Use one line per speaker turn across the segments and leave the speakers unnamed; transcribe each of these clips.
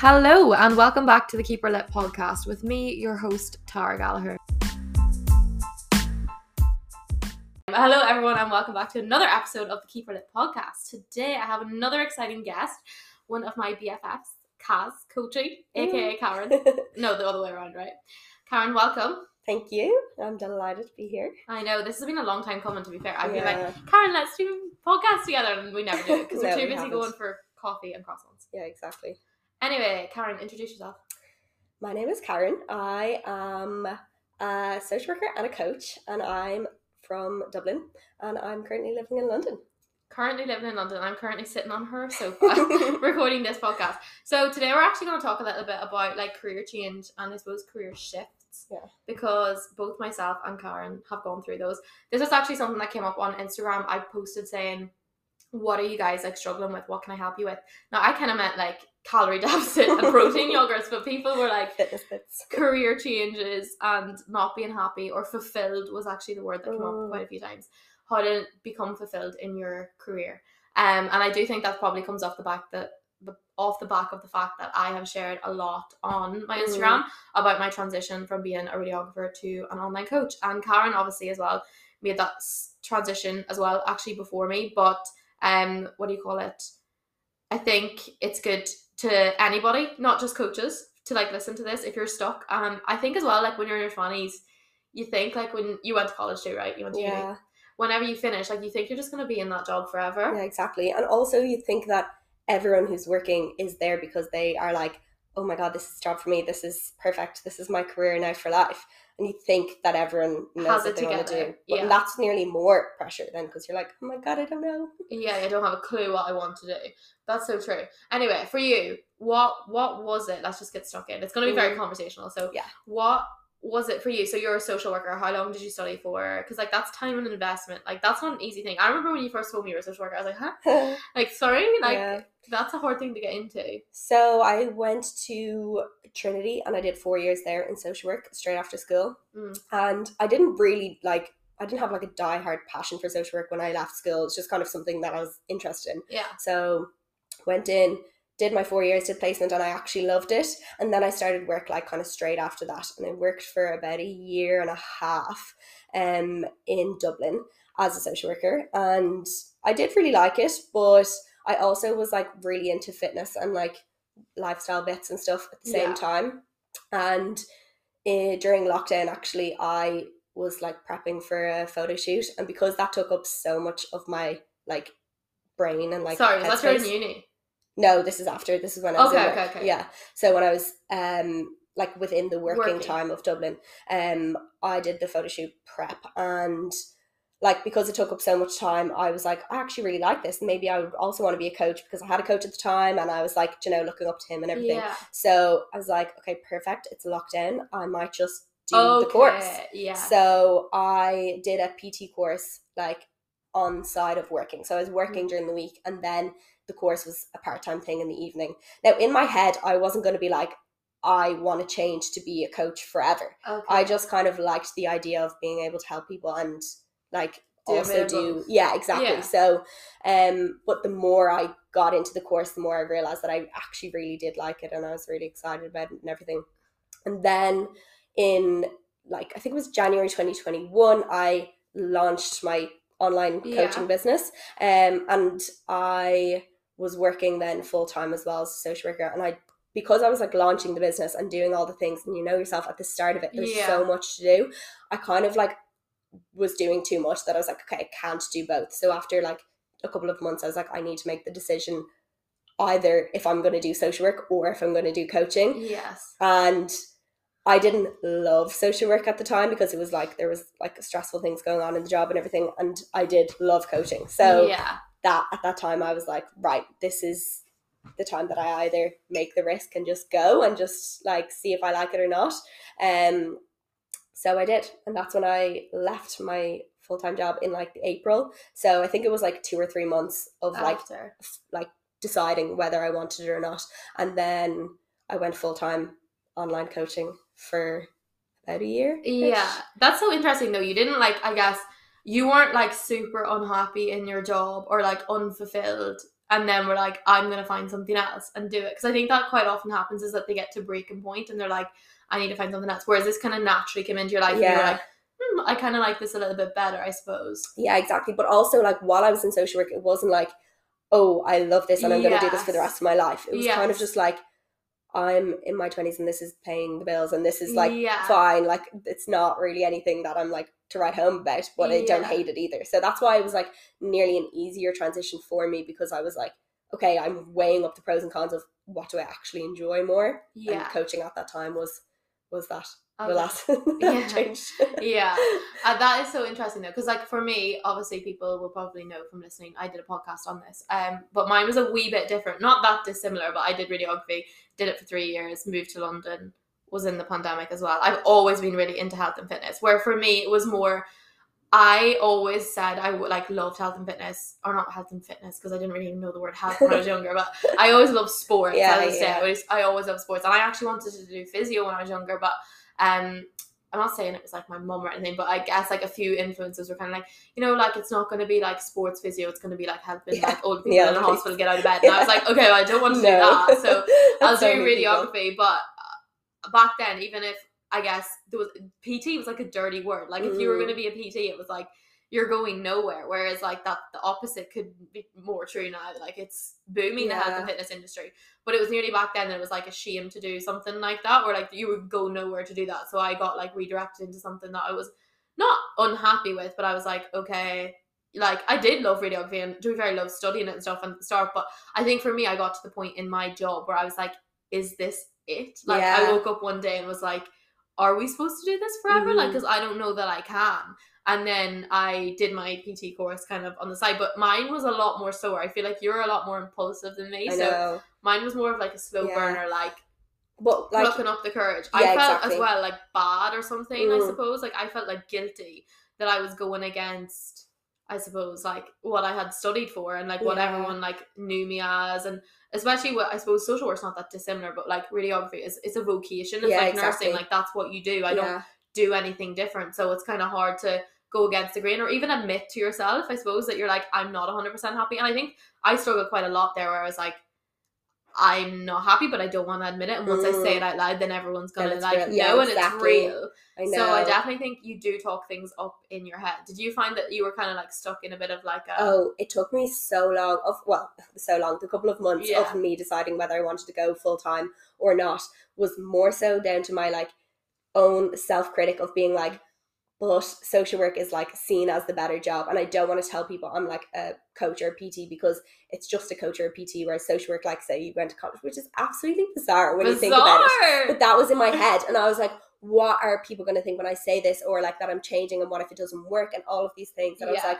Hello, and welcome back to the Keeper Lit podcast with me, your host, Tara Gallagher. Hello, everyone, and welcome back to another episode of the Keeper Lit podcast. Today, I have another exciting guest, one of my BFFs, Caz coaching, mm. aka Caireann. no, the other way around, right? Caireann, welcome.
Thank you. I'm delighted to be here.
I know this has been a long time coming. To be fair, I've been
Yeah.
like, Caireann, let's do podcasts together, and we never do it because
No,
we're too
we
busy
haven't.
going for coffee and croissants.
Yeah, exactly.
Anyway, Caireann, introduce yourself.
My name is Caireann. I am a social worker and a coach, and I'm from Dublin, and I'm currently living in London.
Currently living in London. I'm currently sitting on her sofa recording this podcast. So today we're actually going to talk a little bit about like career change and I suppose career shifts.
Yeah.
Because both myself and Caireann have gone through those. This was actually something that came up on Instagram. I posted saying, "What are you guys like struggling with? What can I help you with?" Now I kind of meant like calorie deficit and protein yogurts, but people were like career changes and not being happy or fulfilled was actually the word that came up
Mm.
quite a few times. How to become fulfilled in your career. Um, and I do think that probably comes off the back that the off the back of the fact that I have shared a lot on my
Mm.
Instagram about my transition from being a radiographer to an online coach. And Caireann obviously as well made that transition as well actually before me. But um, what do you call it? I think it's good to anybody, not just coaches, to like listen to this if you're stuck. Um, I think as well, like when you're in your twenties, you think like when you went to college too, right? You went to uni.
Yeah,
Whenever you finish, like you think you're just gonna be in that job forever.
yeah, exactly. And also, you think that everyone who's working is there because they are like, oh my god, this is a job for me. This is perfect. This is my career now for life. And you think that everyone knows
Has
what they want to do. But
yeah.
that's nearly more pressure then because you're like, oh my god, I don't know.
Yeah, I don't have a clue what I want to do. That's so true. Anyway, for you, what what was it? Let's just get stuck in. It's gonna be very conversational. So
Yeah.
what was it for you? So you're a social worker. How long did you study for? Because like that's time and investment. Like that's not an easy thing. I remember when you first told me you were a social worker. I was like, huh? Like sorry, like
Yeah.
that's a hard thing to get into.
So I went to Trinity and I did four years there in social work straight after school.
Mm.
And I didn't really like I didn't have like a diehard passion for social work when I left school. It's just kind of something that I was interested in.
Yeah.
So went in, did my four years, did placement, and I actually loved it. And then I started work like kind of straight after that. And I worked for about a year and a half um in Dublin as a social worker. And I did really like it, but I also was like really into fitness and like lifestyle bits and stuff at the same
Yeah.
time. And uh, during lockdown, actually, I was like prepping for a photo shoot, and because that took up so much of my like brain and like
Sorry, was that during uni?
No, this is after. This is when I was
Okay,
in
okay,
work.
okay.
Yeah. So when I was um like within the working,
Working.
time of Dublin, um I did the photo shoot prep and like because it took up so much time, I was like, I actually really like this. Maybe I would also want to be a coach because I had a coach at the time and I was like, you know, looking up to him and everything.
Yeah.
So I was like, okay, perfect. It's lockdown. I might just do the course.
Okay, Yeah.
So I did a PT course like on side of working. So I was working
Mm.
during the week and then the course was a part-time thing in the evening. Now in my head I wasn't going to be like I want to change to be a coach forever.
okay.
I just kind of liked the idea of being able to help people and like
Do
also do yeah, exactly.
Yeah.
So um but the more I got into the course the more I realized that I actually really did like it and I was really excited about it and everything. And then in like I think it was January 2021 I launched my online
Yeah.
coaching business um and I was working then full time as well as a social worker and I because I was like launching the business and doing all the things and you know yourself at the start of it there's
Yeah.
so much to do I kind of like was doing too much that I was like okay I can't do both so after like a couple of months I was like I need to make the decision either if I'm going to do social work or if I'm going to do coaching
Yes.
and I didn't love social work at the time because it was like there was like stressful things going on in the job and everything and I did love coaching so
yeah.
that at that time I was like right this is the time that I either make the risk and just go and just like see if I like it or not um so I did and that's when I left my full-time job in like April so I think it was like 2 or 3 months of like
After.
f- like deciding whether I wanted it or not. And then I went full time online coaching for about a year.
Yeah, that's so interesting though. You didn't like, I guess, you weren't like super unhappy in your job or like unfulfilled and then we're like, I'm gonna find something else and do it. Because I think that quite often happens is that they get to breaking point and they're like, I need to find something else. Whereas this kind of naturally came into your life and you're
Yeah.
like, hmm, I kind of like this a little bit better, I suppose.
Yeah, exactly. But also, like, while I was in social work, it wasn't like, oh, I love this and I'm going to do this for the rest of my life. It was kind of just like, I'm in my 20s and this is paying the bills and this is like
yeah.
fine. Like, it's not really anything that I'm like to write home about, but I don't hate it either. So that's why it was like nearly an easier transition for me because I was like, okay, I'm weighing up the pros and cons of what do I actually enjoy more.
Yeah.
And coaching at that time was was that
Okay.
last
Yeah.
change.
yeah uh, that is so interesting though because like for me obviously people will probably know from listening i did a podcast on this um but mine was a wee bit different not that dissimilar but i did radiography did it for three years moved to london was in the pandemic as well i've always been really into health and fitness where for me it was more I always said I would like loved health and fitness, or not health and fitness because I didn't really even know the word health when I was younger. But I always loved sports.
Yeah,
I say
yeah.
I always, I always loved sports, and I actually wanted to do physio when I was younger. But um, I'm not saying it was like my mum or anything, but I guess like a few influences were kind of like, you know, like it's not going to be like sports physio. It's going to be like helping
Yeah.
like old people
Yeah,
in the hospital get out of bed. And I was like, okay, well, I don't want to do that. So I'll
That's so
do
many people.
radiography, but uh, back then, even if I guess there was PT was like a dirty word. Like if you were
Mm.
going to be a PT, it was like you're going nowhere. Whereas like that, the opposite could be more true now. Like it's booming the health and fitness industry, but it was nearly back then. It was like a shame to do something like that, or like you would go nowhere to do that. So I got like redirected into something that I was not unhappy with, but I was like, okay. Like I did love radiography and to be fair, I love studying it and stuff and start. But I think for me, I got to the point in my job where I was like, "Is this it?" Like I woke up one day and was like, "Are we supposed to do this forever?" Like
Mhm.
because I don't know that I can. And then I did my PT course kind of on the side, but mine was a lot more slower. I feel like you're a lot more impulsive than me,
I
so
know.
mine was more of like a slow
Yeah.
burner, like
But like
plucking up the courage. I felt
exactly.
as well like bad or something. I
Mm.
suppose like I felt like guilty that I was going against. I suppose like what I had studied for and like what
Yeah.
everyone like knew me as and especially what I suppose social work's not that dissimilar but like radiography is it's a vocation it's
Yeah,
like
exactly.
nursing like that's what you do I don't do anything different. So it's kind of hard to go against the grain or even admit to yourself, I suppose, that you're like, I'm not 100% happy. And I think I struggled quite a lot there where I was like, I'm not happy, but I don't want to admit it. And once I say it mm. out loud, then everyone's going to
it's
like
real. Yeah,
know and it's real.
I know.
So I definitely think you do talk things up in your head. Did you find that you were kind of like stuck in a bit of like a.
Oh, it took me so long of well, so long, the couple of months
Yeah.
of me deciding whether I wanted to go full time or not was more so down to my like own self critic of being like, but social work is like seen as the better job. And I don't want to tell people I'm like a coach or a PT because it's just a coach or a PT, whereas social work, like say you went to college, which is absolutely bizarre when you think about it. But that was in my head, and I was like, what are people going to think when I say this, or like that I'm changing, and what if it doesn't work, and all of these things. And I was like,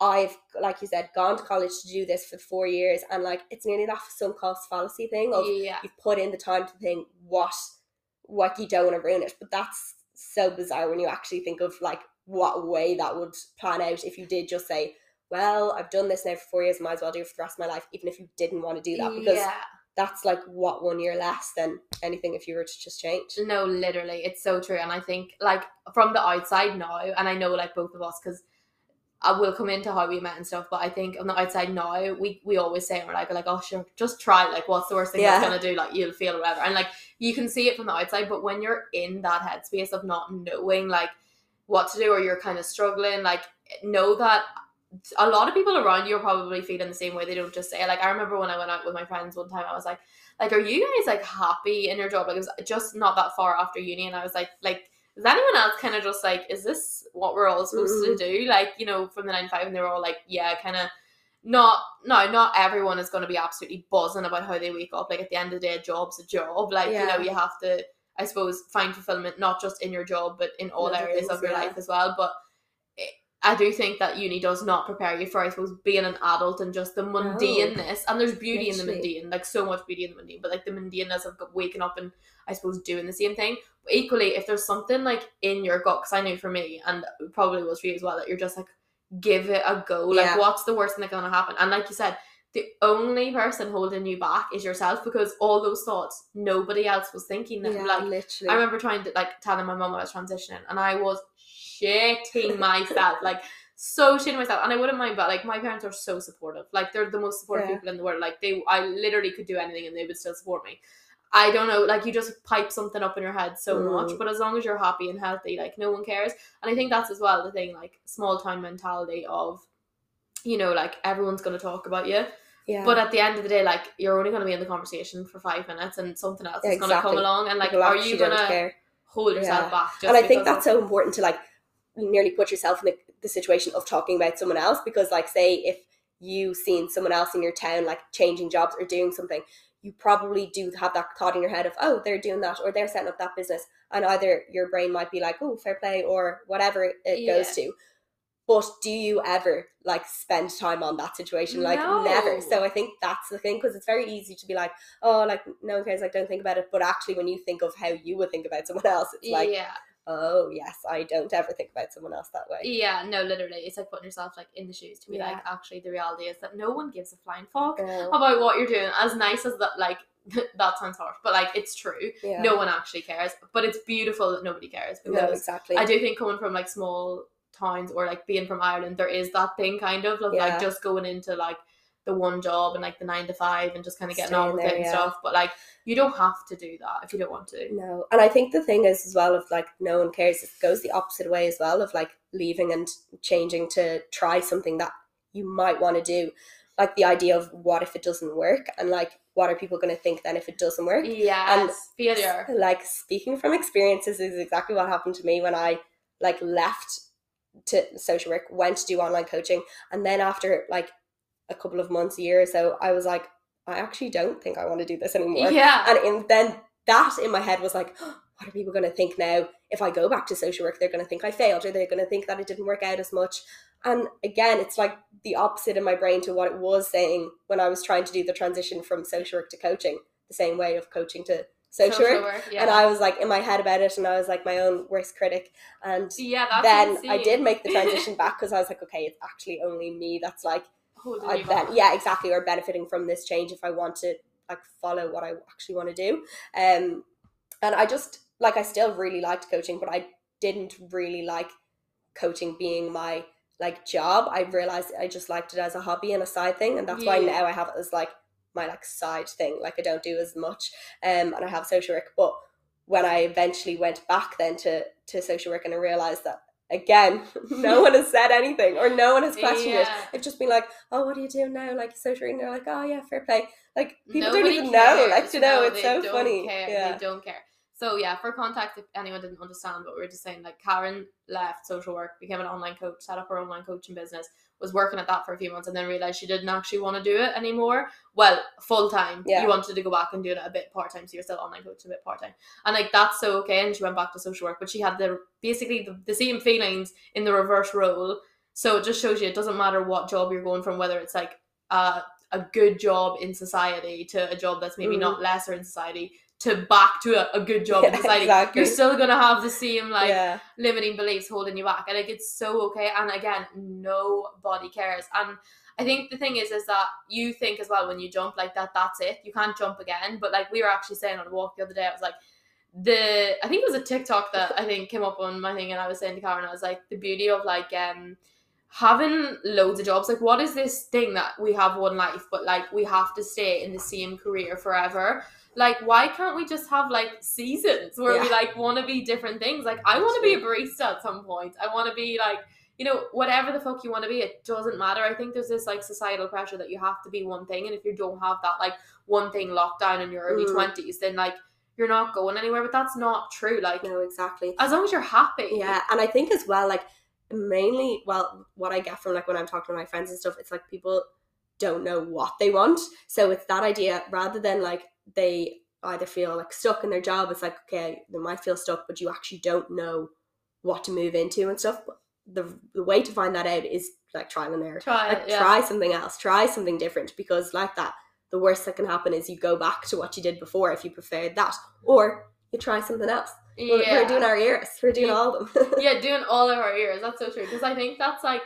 I've, like you said, gone to college to do this for four years, and like it's nearly that sunk cost fallacy thing of
yeah.
you've put in the time to think what, what you don't want to ruin it. But that's so bizarre when you actually think of like what way that would plan out if you did just say, well, I've done this now for four years, might as well do it for the rest of my life, even if you didn't want to do that, because
yeah.
that's like what one year less than anything if you were to just change.
No, literally, it's so true. And I think, like, from the outside now, and I know, like, both of us, because I will come into how we met and stuff, but I think on the outside now, we, we always say, we're like, we're like, oh, sure, just try. Like, what's the worst thing
Yeah.
that's going to do? Like, you'll feel or whatever. And, like, you can see it from the outside, but when you're in that headspace of not knowing, like, what to do, or you're kind of struggling, like, know that a lot of people around you are probably feeling the same way. They don't just say. Like, I remember when I went out with my friends one time, I was like, like, are you guys like happy in your job? Like, it was just not that far after uni, and I was like, like, is anyone else kind of just like, is this what we're all supposed to mm-hmm. do? Like, you know, from the nine to five, and they were all like, yeah, kind of. Not no, not everyone is going to be absolutely buzzing about how they wake up. Like at the end of the day, a job's a job. Like you know, you have to, I suppose, find fulfillment not just in your job, but in all areas
things,
of your
yeah.
life as well. But it, I do think that uni does not prepare you for, I suppose, being an adult and just the mundaneness. And there's beauty in the
Literally.
mundane, like so much beauty in the mundane, but like the mundaneness of waking up and I suppose doing the same thing. But equally, if there's something like in your gut, because I know for me, and probably was for you as well, that you're just like, give it a go. Like,
Yeah.
what's the worst thing that's gonna happen? And like you said, the only person holding you back is yourself because all those thoughts, nobody else was thinking them.
Yeah,
like
literally.
I remember trying to like telling my mum I was transitioning, and I was shitting myself, like so shitting myself, and I wouldn't mind, but like my parents are so supportive. Like they're the most supportive
Yeah.
people in the world. Like they, I literally could do anything and they would still support me. I don't know, like you just pipe something up in your head so
Mm.
much, but as long as you're happy and healthy, like no one cares. And I think that's as well the thing, like small town mentality of, you know, like everyone's gonna talk about you.
Yeah.
But at the end of the day, like you're only gonna be in the conversation for five minutes and something else is gonna come along and like
People
are you gonna
care.
hold yourself
Yeah.
back just
and I think that's so important to like nearly put yourself in the, the situation of talking about someone else because like say if you seen someone else in your town like changing jobs or doing something you probably do have that thought in your head of oh they're doing that or they're setting up that business and either your brain might be like oh fair play or whatever it goes to. But do you ever like spend time on that situation? Like never. So i think that's the thing because it's very easy to be like oh like no one cares like don't think about it. But actually when you think of how you would think about someone else it's like
yeah.
Oh yes i don't ever think about someone else that way
Yeah, no, literally. It's like putting yourself like in the shoes to be
Yeah.
like, actually the reality is that no one gives a flying fuck
Uh,
about what you're doing. As nice as that like that sounds harsh, but like it's true.
yeah.
No one actually cares. But it's beautiful that nobody cares
no exactly
I do think coming from like small towns or like being from Ireland, there is that thing kind of of
Yeah.
like just going into like the one job and like the nine to five and just kind of getting on
Staying
with
there,
it and
yeah.
stuff. But like you don't have to do that if you don't want to.
no and i think the thing is as well of like no one cares it goes the opposite way as well of like leaving and changing to try something that you might want to do like the idea of what if it doesn't work and like what are people going to think then if it doesn't work
Yes, failure.
like speaking from experiences is exactly what happened to me when I like left to social work, went to do online coaching, and then after like a couple of months, a year so, I was like, I actually don't think I want to do this anymore.
Yeah.
And in, then that in my head was like, what are people going to think now? If I go back to social work, they're going to think I failed, or they're going to think that it didn't work out as much. And again, it's like the opposite in my brain to what it was saying when I was trying to do the transition from social work to coaching, the same way of coaching to social, work.
yeah.
And I was like in my head about it, and I was like my own worst critic. And
yeah,
then I did make the transition back because I was like, okay, it's actually only me that's like, I ben- yeah, exactly, or benefiting from this change if I want to like follow what I actually want to do. Um, and I just like I still really liked coaching, but I didn't really like coaching being my like job. I realized I just liked it as a hobby and a side thing, and that's why now I have it as like my like side thing. Like I don't do as much, um, and I have social work. But when I eventually went back then to to social work, and I realized that again, no one has said anything or no one has questioned it.
Yeah.
They've just been like, "Oh, what are you doing now?" Like social work, and they're like, "Oh yeah, fair play." Like people
Nobody
don't even know. Like
cares.
you know,
No,
it's so funny.
Care.
Yeah,
They don't care. So yeah, for context, if anyone didn't understand what we were just saying, like Caireann left social work, became an online coach, set up her online coaching business, was working at that for a few months, and then realized she didn't actually want to do it anymore. Well, full time.
Yeah.
You wanted to go back and do it a bit part time, so you're still online coaching a bit part time, and like that's so okay. And she went back to social work, but she had the basically the, the same feelings in the reverse role. So it just shows you it doesn't matter what job you're going from, whether it's like uh, a good job in society to a job that's maybe
Mhm.
not lesser in society to back to a, a good job
Yeah, exactly.
You're still gonna have the same like
yeah,
limiting beliefs holding you back. And like it's so okay. And again, nobody cares. And I think the thing is is that you think as well when you jump like that, that's it. You can't jump again. But like we were actually saying on a walk the other day, I was like the I think it was a TikTok that I think came up on my thing and I was saying to Caireann, I was like the beauty of like um having loads of jobs like what is this thing that we have one life but like we have to stay in the same career forever like why can't we just have like seasons where we like want to be different things like i want to be a barista at some point i want to be like you know whatever the fuck you want to be it doesn't matter i think there's this like societal pressure that you have to be one thing and if you don't have that like one thing locked down in your early
Mm.
20s then like you're not going anywhere but that's not true like
no, exactly.
as long as you're happy
Yeah, and I think as well, like mainly, well, what I get from like when I'm talking to my friends and stuff, it's like people don't know what they want. So it's that idea rather than like they either feel like stuck in their job. It's like okay, they might feel stuck, but you actually don't know what to move into and stuff. But the the way to find that out is like trial and error.
try
Like
yeah.
try something else, try something different because like that, the worst that can happen is you go back to what you did before if you preferred that, or you try something else. We're,
yeah.
we're doing our ears. We're doing
Yeah.
all of them.
yeah, doing all of our ears. That's so true. Because I think that's like,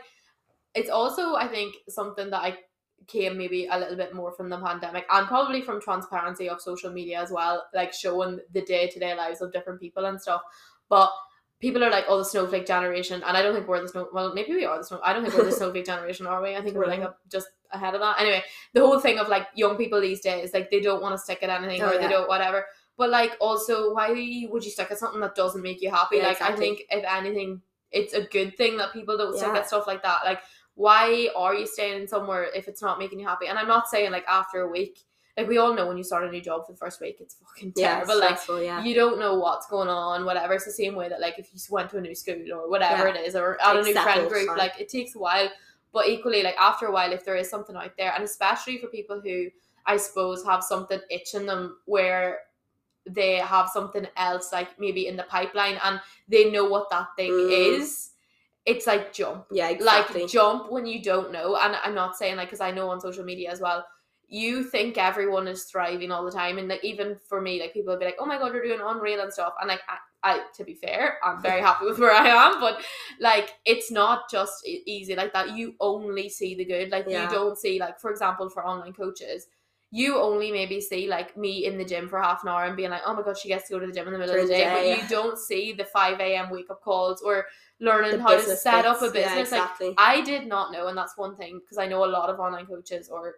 it's also I think something that I came maybe a little bit more from the pandemic and probably from transparency of social media as well, like showing the day to day lives of different people and stuff. But people are like, oh, the snowflake generation, and I don't think we're the snow. Well, maybe we are the snow. I don't think we're the snowflake generation, are we? I think we're like a, just ahead of that. Anyway, the whole thing of like young people these days, like they don't want to stick at anything
Oh,
or
yeah.
they don't whatever. But like also, why would you stick at something that doesn't make you happy?
Yeah,
like I think if anything, it's a good thing that people don't stick at stuff like that. Like why are you staying somewhere if it's not making you happy? And I'm not saying like after a week. Like we all know when you start a new job for the first week, it's fucking
Yeah,
terrible. like
yeah.
you don't know what's going on, whatever. It's the same way that like if you went to a new school or whatever
Yeah.
it is, or at a new friend group,
time.
like it takes a while. But equally, like after a while, if there is something out there, and especially for people who I suppose have something itching them where they have something else like maybe in the pipeline and they know what that thing
Mm.
is, it's like jump
yeah, exactly.
like jump when you don't know and i'm not saying like because i know on social media as well you think everyone is thriving all the time and like even for me like people will be like oh my god you're doing unreal and stuff and like I, I to be fair i'm very happy with where i am but like it's not just easy like that you only see the good like
Yeah.
you don't see like for example for online coaches you only maybe see like me in the gym for half an hour and being like, oh my god, she gets to go to the gym in the middle of the day,
day,
but you don't see the five a.m. wake up calls or learning how to set up a business.
Yeah,
Like
exactly.
I did not know, and that's one thing because I know a lot of online coaches or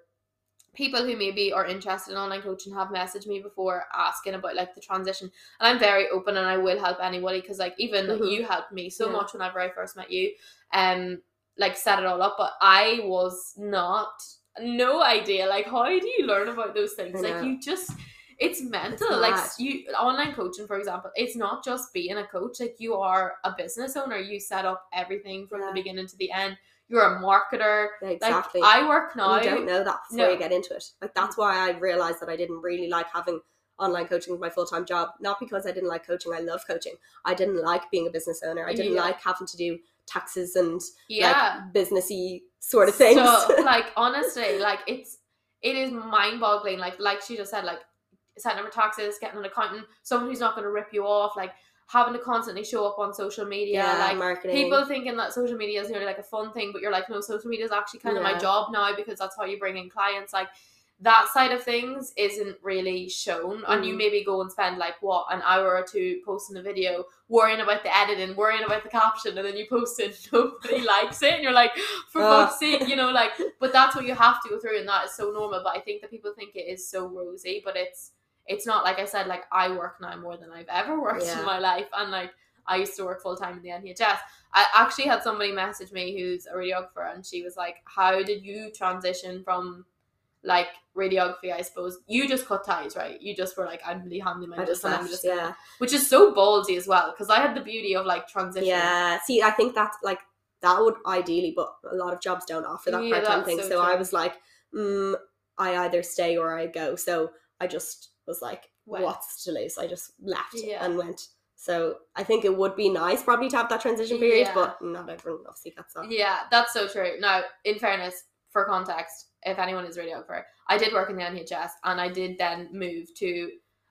people who maybe are interested in online coaching have messaged me before asking about like the transition and i'm very open and i will help anybody because like even
Mhm.
you helped me so
Yeah.
much whenever i first met you um like set it all up but i was not no idea like how do you learn about those things like you just it's mental
It's
like you online coaching for example it's not just being a coach like you are a business owner you set up everything from
Yeah.
the beginning to the end you're a marketer
Yeah,
like
exactly.
i work now
you don't know that before
No.
you get into it. Like that's mm. why I realized that I didn't really like having online coaching my full time job. Not because I didn't like coaching. I love coaching. I didn't like being a business owner. I didn't
Yeah.
like having to do taxes and
yeah
like businessy sort of things.
So, like honestly, like it's it is mind boggling. Like like she just said, like setting up taxes, getting an accountant, someone who's not going to rip you off, like having to constantly show up on social media,
yeah,
like.
marketing.
People thinking that social media is nearly like a fun thing, but you're like, no, social media is actually kind of my job now because that's how you bring in clients. Like that side of things isn't really shown, and you
Mhm.
maybe go and spend like what an hour or two posting a video, worrying about the editing, worrying about the caption, and then you post it, nobody likes it, and you're like, for
Ah.
fuck's sake, you know, like. But that's what you have to go through, and that is so normal. But I think that people think it is so rosy, but it's it's not. Like I said, like I work now more than I've ever worked
Yeah.
in my life, and like I used to work full time in the NHS. I actually had somebody message me who's a radiographer, and she was like, "How did you transition from like radiography? I suppose you just cut ties, right? You just were like, I'm really handy
I
my
just
and I'm just
yeah.
gonna-" which is so ballsy as well, because I had the beauty of like transition.
Yeah. See, I think that's like that would ideally, but a lot of jobs don't offer that
Yeah,
part time thing.
so
So, I was like, mm, I either stay or I go. So I just was like,
Went.
what's to lose? I just left
Yeah.
and went. So I think it would be nice probably to have that transition period,
Yeah.
but not everyone obviously gets that.
Yeah, that's so true. Now, in fairness, for context, if anyone is radiographer, I did work in the NHS and I did then move to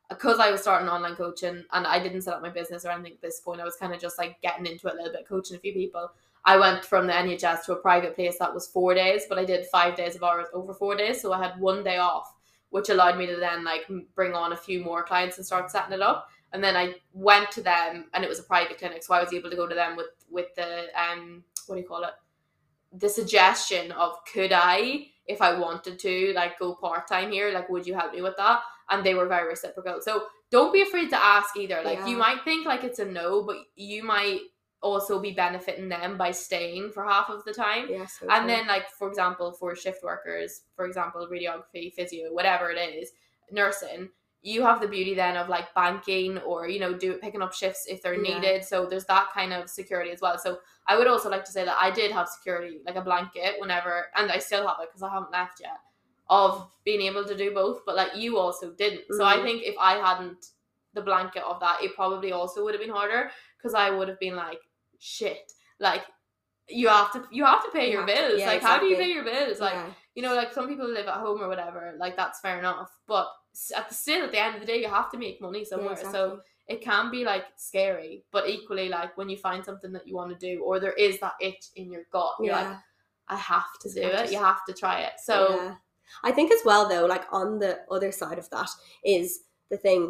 because I was starting online coaching and I didn't set up my business or anything at this point. I was kind of just like getting into it a little bit, coaching a few people. I went from the NHS to a private place that was four days, but I did five days of hours over four days, so I had one day off, which allowed me to then like bring on a few more clients and start setting it up. And then I went to them, and it was a private clinic, so I was able to go to them with with the um what do you call it? The suggestion of could I, if I wanted to, like go part time here, like would you help me with that? And they were very reciprocal. So don't be afraid to ask either. Like you might think like it's a no, but you might also be benefiting them by staying for half of the time.
Yeah, so
And then, like for example, for shift workers, for example, radiography, physio, whatever it is, nursing, you have the beauty then of like banking or you know do picking up shifts if they're
Yeah.
needed. So there's that kind of security as well. So I would also like to say that I did have security, like a blanket, whenever, and I still have it because I haven't left yet, of being able to do both. But like you also didn't. So I
Mhm.
think if I hadn't the blanket of that, it probably also would have been harder because I would have been like, shit, like you have to you have to pay
You
your
have to-
bills.
yeah,
like how do you pay your bills? Like
Yeah.
you know, like some people live at home or whatever. Like that's fair enough, but at the still at the end of the day, you have to make money
Yeah,
somewhere. So it can be like scary, but equally like when you find something that you want to do, or there is that itch in your gut, you're like. I have to do
I
it. You have to try it. So.
I think as well though, like on the other side of that is the thing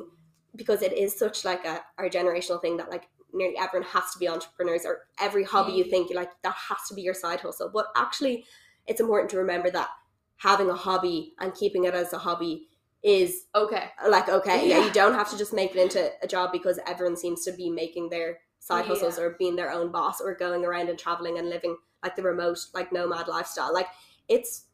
because it is such like a our generational thing that like nearly everyone has to be entrepreneurs or every hobby you
Mm.
think you like that has to be your side hustle but actually it's important to remember that having a hobby and keeping it as a hobby is
Okay.
like okay yeah,
Yeah.
you don't have to just make it into a job because everyone seems to be making their side hustles
Yeah.
or being their own boss or going around and traveling and living like the remote like nomad lifestyle like it's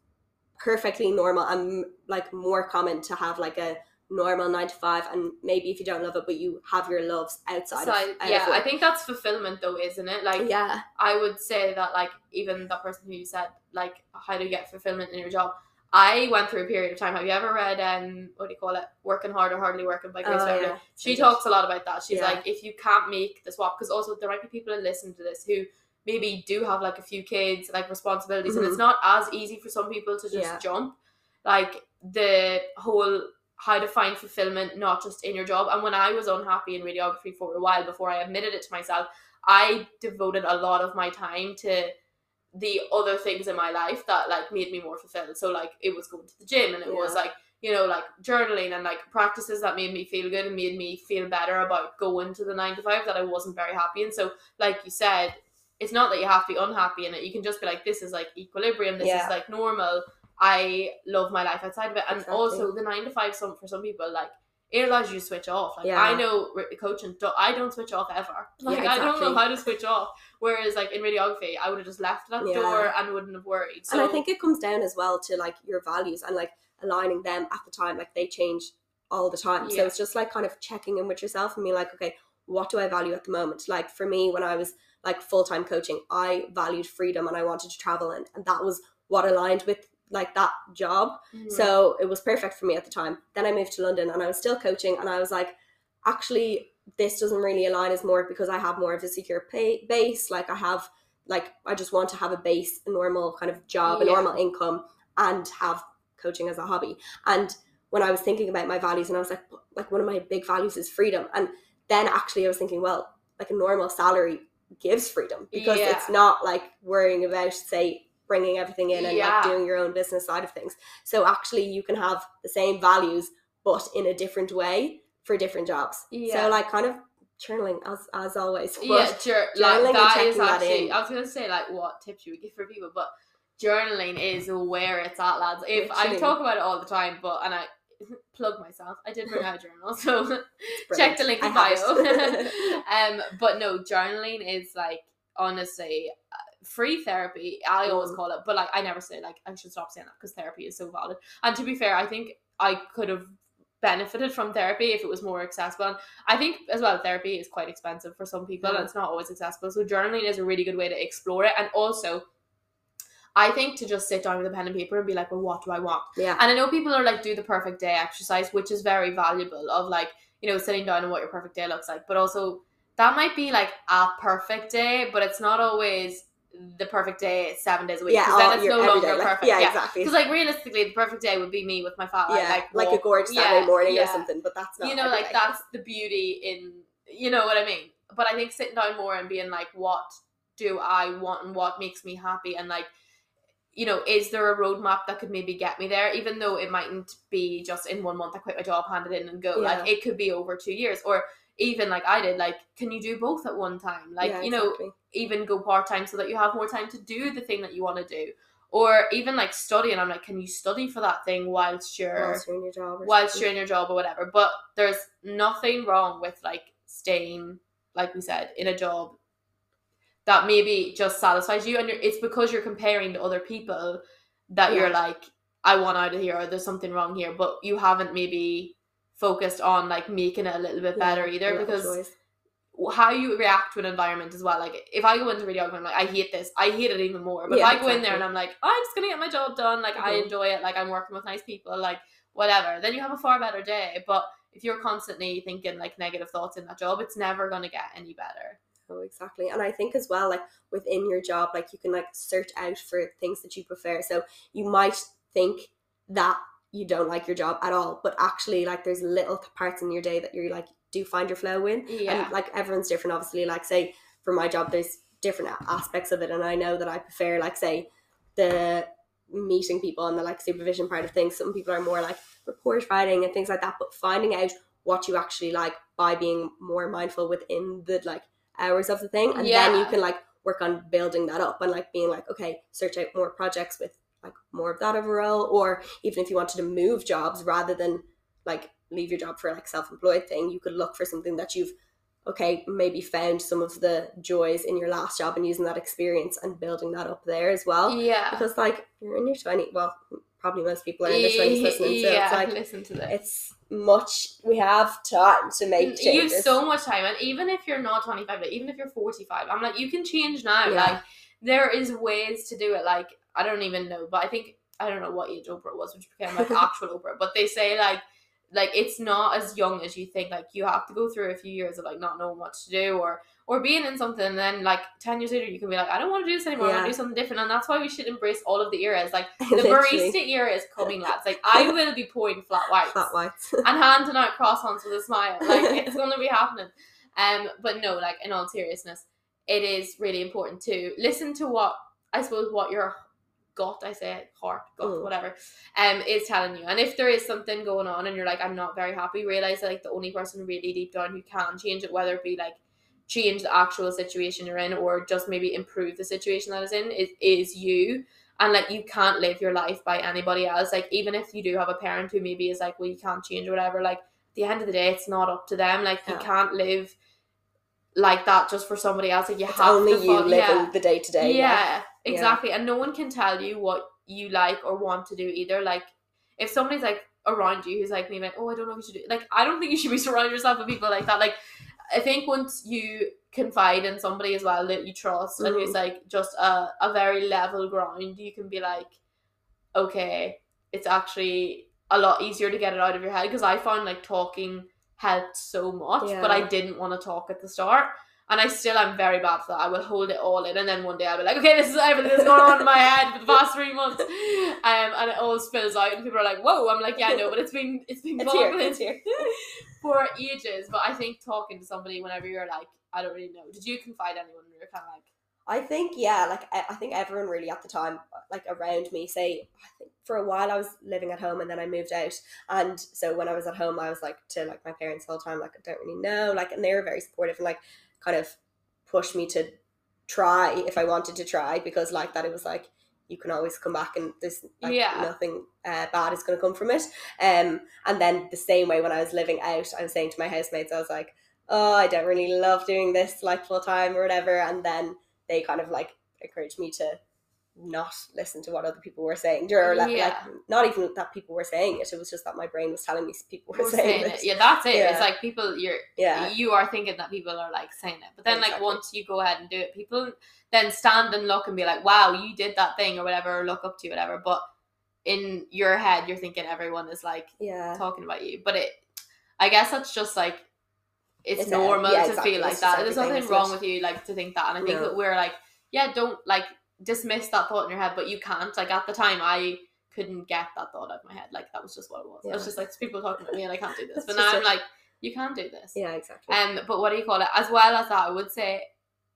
perfectly normal and like more common to have like a normal nine to five and maybe if you don't love it but you have your loves outside
Side,
of,
yeah, I think that's fulfillment though, isn't it? Like
yeah
I would say that like even that person who you said like how do you get fulfillment in your job? I went through a period of time. Have you ever read um what do you call it? Working hard or hardly working by Grace
Oh, yeah.
She
So
talks a lot about that. She's
Yeah.
like, if you can't make the swap, because also there might be people who listen to this who maybe do have like a few kids, like responsibilities, and it's not as easy for some people to just
Mm-hmm. Yeah.
jump. Like the whole how to find fulfillment, not just in your job. And when I was unhappy in radiography for a while before I admitted it to myself, I devoted a lot of my time to the other things in my life that like made me more fulfilled. So like it was going to the gym and it was like you know, like journaling and like practices that made me feel good and made me feel better about going to the nine to five that I wasn't very happy in. So, like you said, it's not that you have to be unhappy in it. You can just be like, this is like equilibrium. This
Yeah.
is like normal. I love my life outside of it. And
Exactly.
also, the nine to five, some for some people, like it allows you to switch off. Like
Yeah.
I know coaching, I don't switch off ever. Like
Yeah,
I don't know how to switch off. Whereas like in radiography, I would have just left it at the
Yeah.
door and wouldn't have worried. So
and I think it comes down as well to like your values and like aligning them at the time. Like they change all the time. So it's just like kind of checking in with yourself and being like, okay, what do I value at the moment? Like for me, when I was like full time coaching, I valued freedom and I wanted to travel and, and that was what aligned with like that job.
Mhm.
So it was perfect for me at the time. Then I moved to London and I was still coaching and I was like, actually, this doesn't really align as more because I have more of a secure pay base. Like I have like I just want to have a base, a normal kind of job, a normal income and have coaching as a hobby. And when I was thinking about my values and I was like like one of my big values is freedom. And then actually I was thinking, well, like a normal salary gives freedom because
Yeah.
it's not like worrying about say bringing everything in and
Yeah.
like doing your own business side of things. So actually, you can have the same values, but in a different way for different jobs.
Yeah.
So like kind of journaling as as always. But
yeah, jur-
journaling
like
and
that
checking
is
that in.
I was gonna say like what tips you would give for people, but journaling is where it's at, lads. If I talk about it all the time, but and I plug myself, I did bring out a journal, so check the link in bio. um, but no, journaling is like honestly free therapy. I always
Mm.
call it, but like I never say like I should stop saying that because therapy is so valid. And to be fair, I think I could have benefited from therapy if it was more accessible. And I think as well therapy is quite expensive for some people,
Mm.
and it's not always accessible. So journaling is a really good way to explore it, and also. I think to just sit down with a pen and paper and be like, well, what do I want?
yeah.
And I know people are like, do the perfect day exercise, which is very valuable of like, you know, sitting down and what your perfect day looks like. But also, that might be like a perfect day, but it's not always the perfect day seven days a week.
Yeah,
Because then it's no longer
like-
perfect.
Yeah,
Yeah.
exactly.
Because like realistically, the perfect day would be me with my father.
yeah,
like,
like,
walk-
a gorgeous Saturday morning or something, but that's not
You know, like
day.
that's the beauty in, you know what I mean? But I think sitting down more and being like, what do I want and what makes me happy? And like, you know, is there a roadmap that could maybe get me there? Even though it mightn't be just in one month, I quit my job, hand it in and go. Like, it could be over two years. Or even like I did, like, can you do both at one time? Like,
Yeah,
you know,
exactly.
even go part time so that you have more time to do the thing that you want to do. Or even like study, and I'm like, can you study for that thing whilst you're
whilst you're in your job or
whilst
something.
you're in your job or whatever. But there's nothing wrong with like staying, like we said, in a job that maybe just satisfies you, and you're, it's because you're comparing to other people that you're like, I want out of here, or there's something wrong here, but you haven't maybe focused on like making it a little bit better either because
joys.
how you react to an environment as well. Like if I go into radiography, I'm like, I hate this. I hate it even more. But
Yeah,
if I go in there and I'm like, oh, I'm just gonna get my job done. Like I
Mhm.
enjoy it. Like I'm working with nice people. Like whatever. Then you have a far better day. But if you're constantly thinking like negative thoughts in that job, it's never gonna get any better.
Oh, exactly. And I think as well, like within your job, like you can like search out for things that you prefer. So you might think that you don't like your job at all, but actually, like there's little parts in your day that you're like do find your flow in.
Yeah.
And like everyone's different, obviously. Like say for my job, there's different aspects of it, and I know that I prefer like say the meeting people and the like supervision part of things. Some people are more like report writing and things like that. But finding out what you actually like by being more mindful within the like hours of the thing, and then you can like work on building that up and like being like, okay, search out more projects with like more of that overall, or even if you wanted to move jobs rather than like leave your job for like self-employed thing, you could look for something that you've okay maybe found some of the joys in your last job and using that experience and building that up there as well.
Yeah.
Because like you're in your twenty, well, probably most people are in their twenties listening, so
yeah,
it's like
listen to this.
it's much we have time to make changes.
you have so much time and even if you're not 25 like even if you're 45 i'm like you can change now
Yeah.
like there is ways to do it like i don't even know but i think i don't know what age oprah was which became like actual oprah but they say like like it's not as young as you think like you have to go through a few years of like not knowing what to do or or being in something and then like 10 years later you can be like i don't want to do this anymore i want to do something different and that's why we should embrace all of the eras like the barista era is coming lads like i will be pouring flat whites
flat whites.
and handing out croissants with a smile. Like it's gonna be happening. Um, but no, like in all seriousness, it is really important to listen to what I suppose what your gut, I say it, heart, gut,
Mm.
whatever, um, is telling you. And if there is something going on and you're like, I'm not very happy, realize that like the only person really deep down who can change it, whether it be like change the actual situation you're in or just maybe improve the situation that is in, is, is you and like you can't live your life by anybody else like even if you do have a parent who maybe is like well you can't change or whatever like at the end of the day it's not up to them like you
Yeah.
can't live like that just for somebody else like you
It's
have
only
to
you
fo-
living
yeah,
the day to day.
yeah exactly and no one can tell you what you like or want to do either like if somebody's like around you who's like maybe like oh I don't know what you should do like I don't think you should be surrounding yourself with people like that like I think once you confide in somebody as well that you trust and who's
Mhm.
like just a, a very level ground, you can be like, okay, it's actually a lot easier to get it out of your head because I found like talking helped so much, but I didn't want to talk at the start. And I still am very bad for that. I will hold it all in, and then one day I'll be like, "Okay, this is everything that's going on in my head for the past three months," um, and it all spills out, and people are like, "Whoa!" I'm like, "Yeah, no, but it's been it's been
It's here. It's here.
for ages." But I think talking to somebody whenever you're like, I don't really know. Did you confide anyone? when You're kind of like,
I think yeah, like I, I think everyone really at the time, like around me, say I think for a while I was living at home and then I moved out, and so when I was at home, I was like to like my parents all the time, like I don't really know, like and they were very supportive and like kind of pushed me to try if I wanted to try because like that it was like you can always come back and there's like
Yeah.
nothing uh, bad is going to come from it. Um, and then the same way when I was living out, I was saying to my housemates, I was like, oh, I don't really love doing this like full time or whatever. And then they kind of like encouraged me to not listen to what other people were saying or like,
Yeah.
like not even that people were saying it it was just that my brain was telling me people were
we're
saying,
saying
it
it. Yeah, that's it.
Yeah.
It's like people, you're
yeah
you are thinking that people are like saying it, but then like once you go ahead and do it, people then stand and look and be like, "Wow, you did that thing" or whatever, or look up to you, whatever. But in your head, you're thinking everyone is like
yeah
talking about you. But it, I guess that's just like it's,
It's,
normal
yeah,
to
exactly.
feel like
It's
that. There's nothing wrong with you like to think that, and I think
No.
that we're like, yeah, don't like dismiss that thought in your head, but you can't. Like at the time, I couldn't get that thought out of my head. Like that was just what it was. It was just like people talking about me, and I can't do this. But now I'm like, you can do this.
yeah exactly
Um, but what do you call it? As well as that, I would say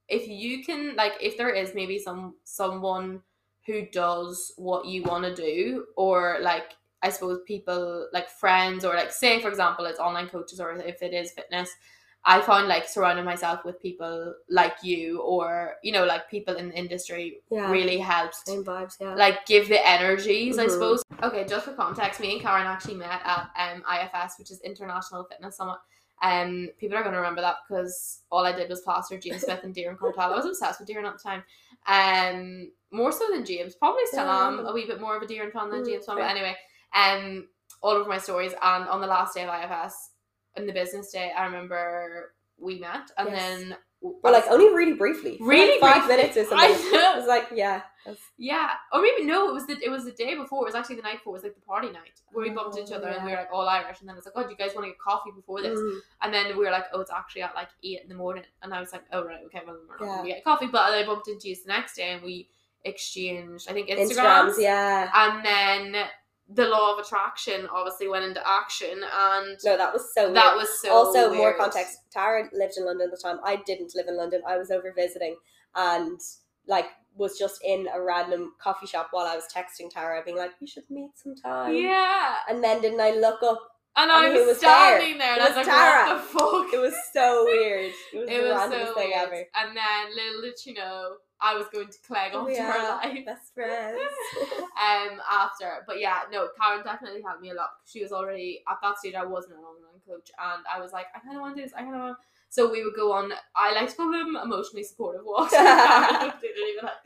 if you can like if there is maybe some someone who does what you want to do or like I suppose people like friends or like say for example it's online coaches or if it is fitness I found like surrounding myself with people like you or you know like people in the industry
yeah
really helps
same vibes yeah
like give the energies, I
Mhm.
suppose. Okay, just for context, me and Caireann actually met at um IFS, which is International Fitness Summit. Um, people are gonna remember that because all I did was plaster James Smith and Darren Cartel. I was obsessed with Darren at the time. Um, more so than James, probably still
Yeah,
am a wee bit more of a Darren fan than
Mm,
James fan. But anyway, um, all of my stories. And on the last day of IFS, in the business day, I remember we met, and
Yes.
then
but like only really briefly For, like,
really
five
briefly.
minutes or
I
something
know.
it was like yeah that's-
Yeah, or maybe no, it was the it was the day before. It was actually the night before. It was like the party night where we bumped into each
Oh,
other and we
yeah.
were like all Irish. And then it's like, oh, do you guys want to get coffee before this?
Mm.
And then we were like, oh, it's actually at like eight in the morning. And I was like, oh right, okay, well we're not
Yeah.
gonna get coffee. But then I bumped into you the next day and we exchanged, I think Instagrams,
Instagrams yeah
and then the law of attraction obviously went into action, and
no that was so
that
weird.
was so
also more context tara lived in london at the time i didn't live in london i was over visiting and like was just in a random coffee shop while i was texting tara being like we should meet sometime
Yeah,
and then didn't i look up
And I
And who
was,
was there?
standing there, and
It
I was like,
Tara.
what the fuck?
It was so weird. It was
It
the
was
randomest
so
thing
weird.
ever.
And then little did she know, I was going to Clegg
Oh,
onto her life.
Best friends.
um after but yeah no Caireann definitely helped me a lot she was already at that stage I wasn't an online coach and I was like I kind of want to do this I kind of want so we would go on I like to call them emotionally supportive walks. Caireann looked at even like,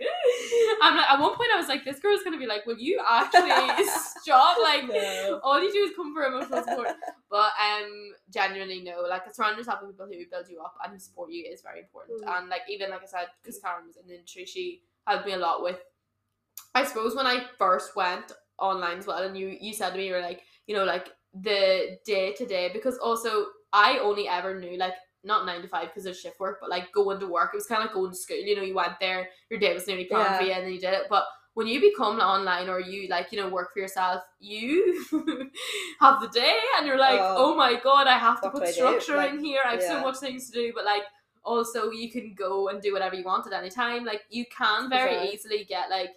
I'm like at one point I was like this girl's gonna be like will you actually stop? Like
No.
all you do is come for emotional support. But um genuinely no. Like surround yourself with people who build you up and who support you is very important.
Mm.
and like even like I said because Caireann was in the industry. She helped me a lot with I suppose when I first went online as well, and you you said to me you were like, you know, like the day to day because also I only ever knew like not nine to five because of shift work, but like going to work. It was kind of like going to school. You know, you went there, your day was nearly planned
Yeah.
for you, and then you did it. But when you become online or you like you know work for yourself, you have the day, and you're like,
Oh.
oh, my god, I have to put
do I do?
structure
Like,
in here. I have so much things to do, but like also you can go and do whatever you want at any time. Like you can very
Bizarre.
easily get like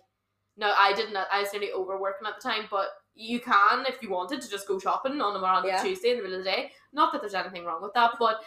no, I didn't. I was nearly overworking at the time, but you can if you wanted to just go shopping on a random
Yeah.
Tuesday in the middle of the day. Not that there's anything wrong with that, but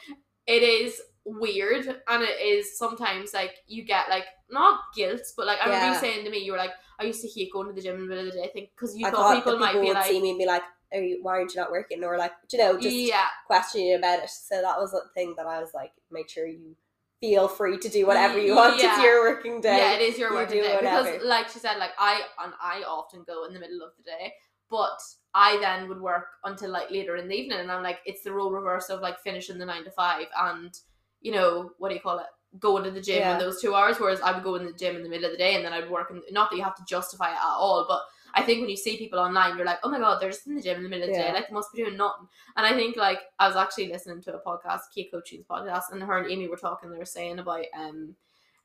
it is weird and it is sometimes like you get like not guilt, but like I remember you saying to me, you were like, I used to hate going to the gym in the middle of the day. I think because you
I
thought people
that
might
people
be
would
like,
see me and be like, Are you, why aren't you not working? Or like, you know, just
yeah,
questioning about it. So that was the thing that I was like, make sure you feel free to do whatever you want.
Yeah.
It's your working day.
Yeah, it is your
You
working day because, like she said, like I and I often go in the middle of the day, but I then would work until like later in the evening, and I'm like, it's the role reverse of like finishing the nine to five, and you know what do you call it? Going to the gym
Yeah.
in those two hours, whereas I would go in the gym in the middle of the day, and then I'd work. And not that you have to justify it at all, but I think when you see people online, you're like, oh my god, they're just in the gym in the middle of the
Yeah.
day, like they must be doing nothing. And I think like I was actually listening to a podcast, Key Coaching's podcast, and her and Amy were talking. They were saying about um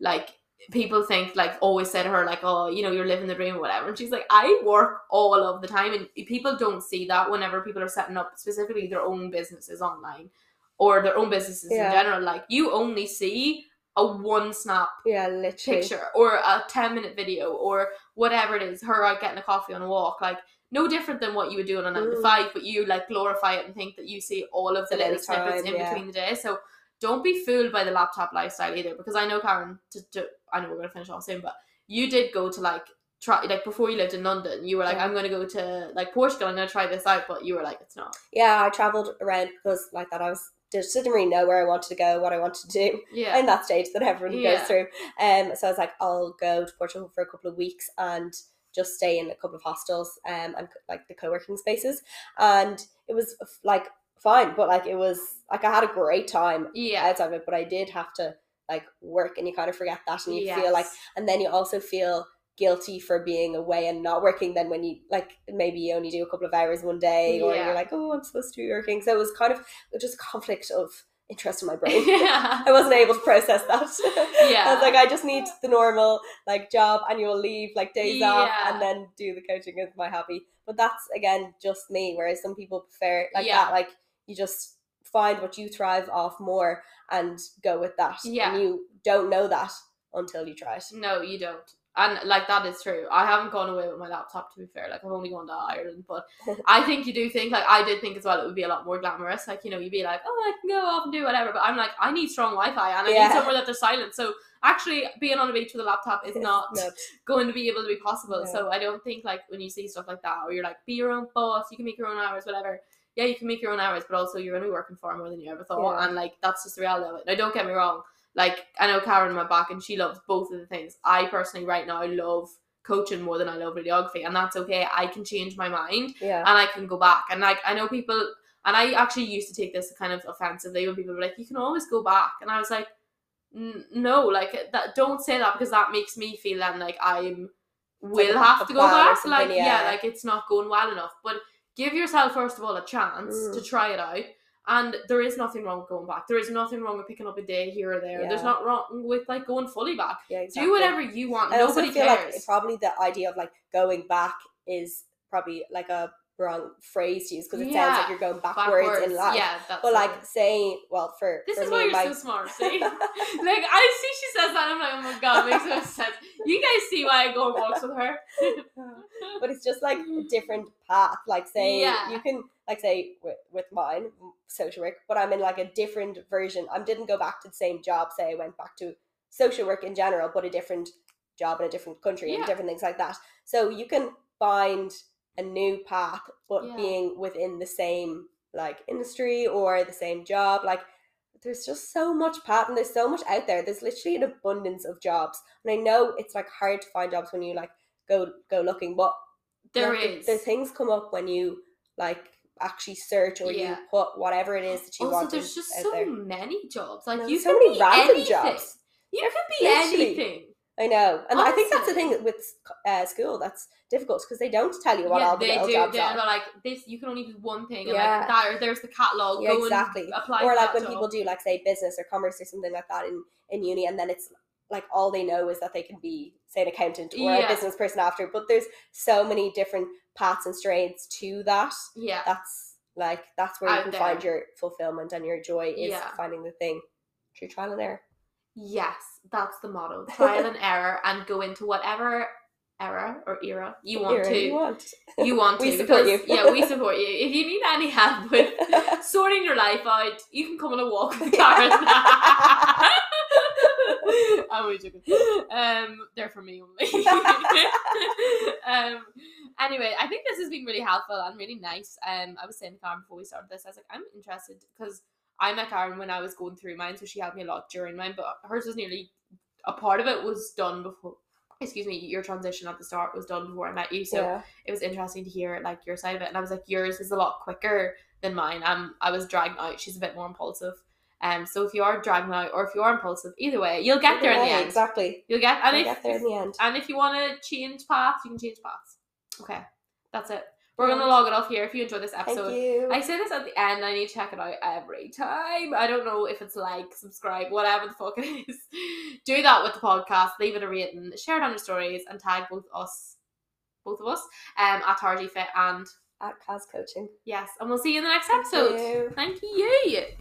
like people think like always say to her like oh you know you're living the dream or whatever and she's like I work all of the time and people don't see that whenever people are setting up specifically their own businesses online or their own businesses
Yeah.
in general like you only see a one snap
Yeah, literally.
picture or a 10 minute video or whatever it is her out getting a coffee on a walk like no different than what you would do on a 9 to
Mm.
5 but you like glorify it and think that you see all of the
any
little snippets
time,
in
yeah.
between the day so don't be fooled by the laptop lifestyle either because I know Caireann to, to I know we're gonna finish off soon but you did go to like try like before you lived in London you were like
Yeah.
I'm gonna go to like Portugal I'm gonna try this out but you were like it's not
Yeah, I travelled around because like that I was just didn't really know where I wanted to go, what I wanted to do.
yeah
in that stage that everyone
Yeah.
goes through. Um, so I was like, I'll go to Portugal for a couple of weeks and just stay in a couple of hostels um, and like the co-working spaces. And it was like fine, but like it was like I had a great time
yeah
outside of it, but I did have to like work and you kind of forget that and you
Yes.
feel like, and then you also feel guilty for being away and not working then when you like maybe you only do a couple of hours one day or
Yeah.
you're like oh i'm supposed to be working so it was kind of just a conflict of interest in my brain
yeah
I wasn't able to process that.
Yeah.
I was like, I just need the normal like job, annual leave, like days off, and then do the coaching as my hobby. But that's again just me. Whereas some people prefer like
Yeah.
that. Like you just find what you thrive off more and go with that.
Yeah.
And you don't know that until you try it.
No, you don't. And like that is true. I haven't gone away with my laptop to be fair. Like I've only gone to Ireland, but I think you do think like I did think as well it would be a lot more glamorous. Like you know you'd be like, oh I can go off and do whatever, but I'm like I need strong Wi-Fi and I
Yeah.
need somewhere that there's silent. So actually being on a beach with a laptop is not
No.
going to be able to be possible.
No.
So I don't think like when you see stuff like that, or you're like be your own boss, you can make your own hours, whatever. Yeah, you can make your own hours, but also you're gonna be working far more than you ever thought,
Yeah.
and like that's just the reality of it. Now don't get me wrong. Like I know Caireann in my back, and she loves both of the things. I personally right now love coaching more than I love radiography, and that's okay. I can change my mind
Yeah.
and I can go back. And like I know people, and I actually used to take this kind of offensively when people were like, "You can always go back," and I was like, "No, like that. Don't say that because that makes me feel then like I'm will
like
have to go back. Like yeah.
yeah.
like it's not going well enough. But give yourself first of all a chance
Mm.
to try it out." And there is nothing wrong with going back. There is nothing wrong with picking up a day here or there. There's not wrong with like going fully back.
yeah, exactly.
Do whatever you want.
I
Nobody cares.
like probably the idea of like going back is probably like a wrong phrase to use because it sounds like you're going backwards, in life.
Yeah, that's
But like saying, well, for
This
for
is
me,
why you're
my,
so smart, see? like I see she says that, I'm like, oh my god, makes so much sense. You guys see why I go and walks with her.
but it's just like a different path. Like say
Yeah.
you can like say with, with mine social work, but I'm in like a different version. I didn't go back to the same job. Say I went back to social work in general, but a different job in a different country and different things like that. So you can find a new path, but
Yeah.
being within the same like industry or the same job, like. There's just so much path and there's so much out there. There's literally an abundance of jobs. And I know it's like hard to find jobs when you like go go looking, but
there
is There like,
is.
the, things come up when you like actually search or
Yeah.
you put whatever it is that you
also,
want
there's just so
there.
many jobs. Like you
so
can
many
be
random
anything.
jobs.
You can be
Literally.
anything.
I know, and I think that's the thing with uh, school that's difficult because they don't tell you what
yeah,
all the
they do.
jobs
They're
are.
like this. You can only do one thing. And
Yeah.
like that, or there's the catalog.
Yeah, exactly. Or like when
job.
people do like say business or commerce or something like that in in uni, and then it's like all they know is that they can be say an accountant or
Yeah.
a business person after. But there's so many different paths and strains to that.
Yeah.
That's like that's where you can
there.
find your fulfillment and your joy is finding the thing through trial and error.
Yes, that's the motto. Trial and error, and go into whatever era or era you want
Era
to.
You want.
You want
We
to.
support
because-
you.
yeah, we support you. If you need any help with sorting your life out, you can come on a walk with Caireann. I'm only joking. Um, they're for me only. um, anyway, I think this has been really helpful and really nice. Um, I was saying to Caireann before we started this, I was like, I'm interested because I met Caireann when I was going through mine, so she helped me a lot during mine, but hers was nearly a part of it was done before. Excuse me, your transition at the start was done before I met you, so
yeah.
it was interesting to hear like your side of it and i was like yours is a lot quicker than mine um i was dragging out she's a bit more impulsive um so if you are dragging out or if you are impulsive either way you'll get there in the end
Exactly.
you'll get and
You'll
if,
get there in the end.
and if you want to change paths you can change paths okay that's it we're gonna log it off here if you enjoyed this
Thank
episode
you.
I say this at the end. I need to check it out every time. I don't know if it's like, subscribe, whatever the fuck it is. Do that with the podcast. Leave it a rating. Share it on your stories and tag both us, both of us, um, at TaraGFit and
At Caz Coaching.
yes. And we'll see you in the next
Thank
episode.
you.
Thank you.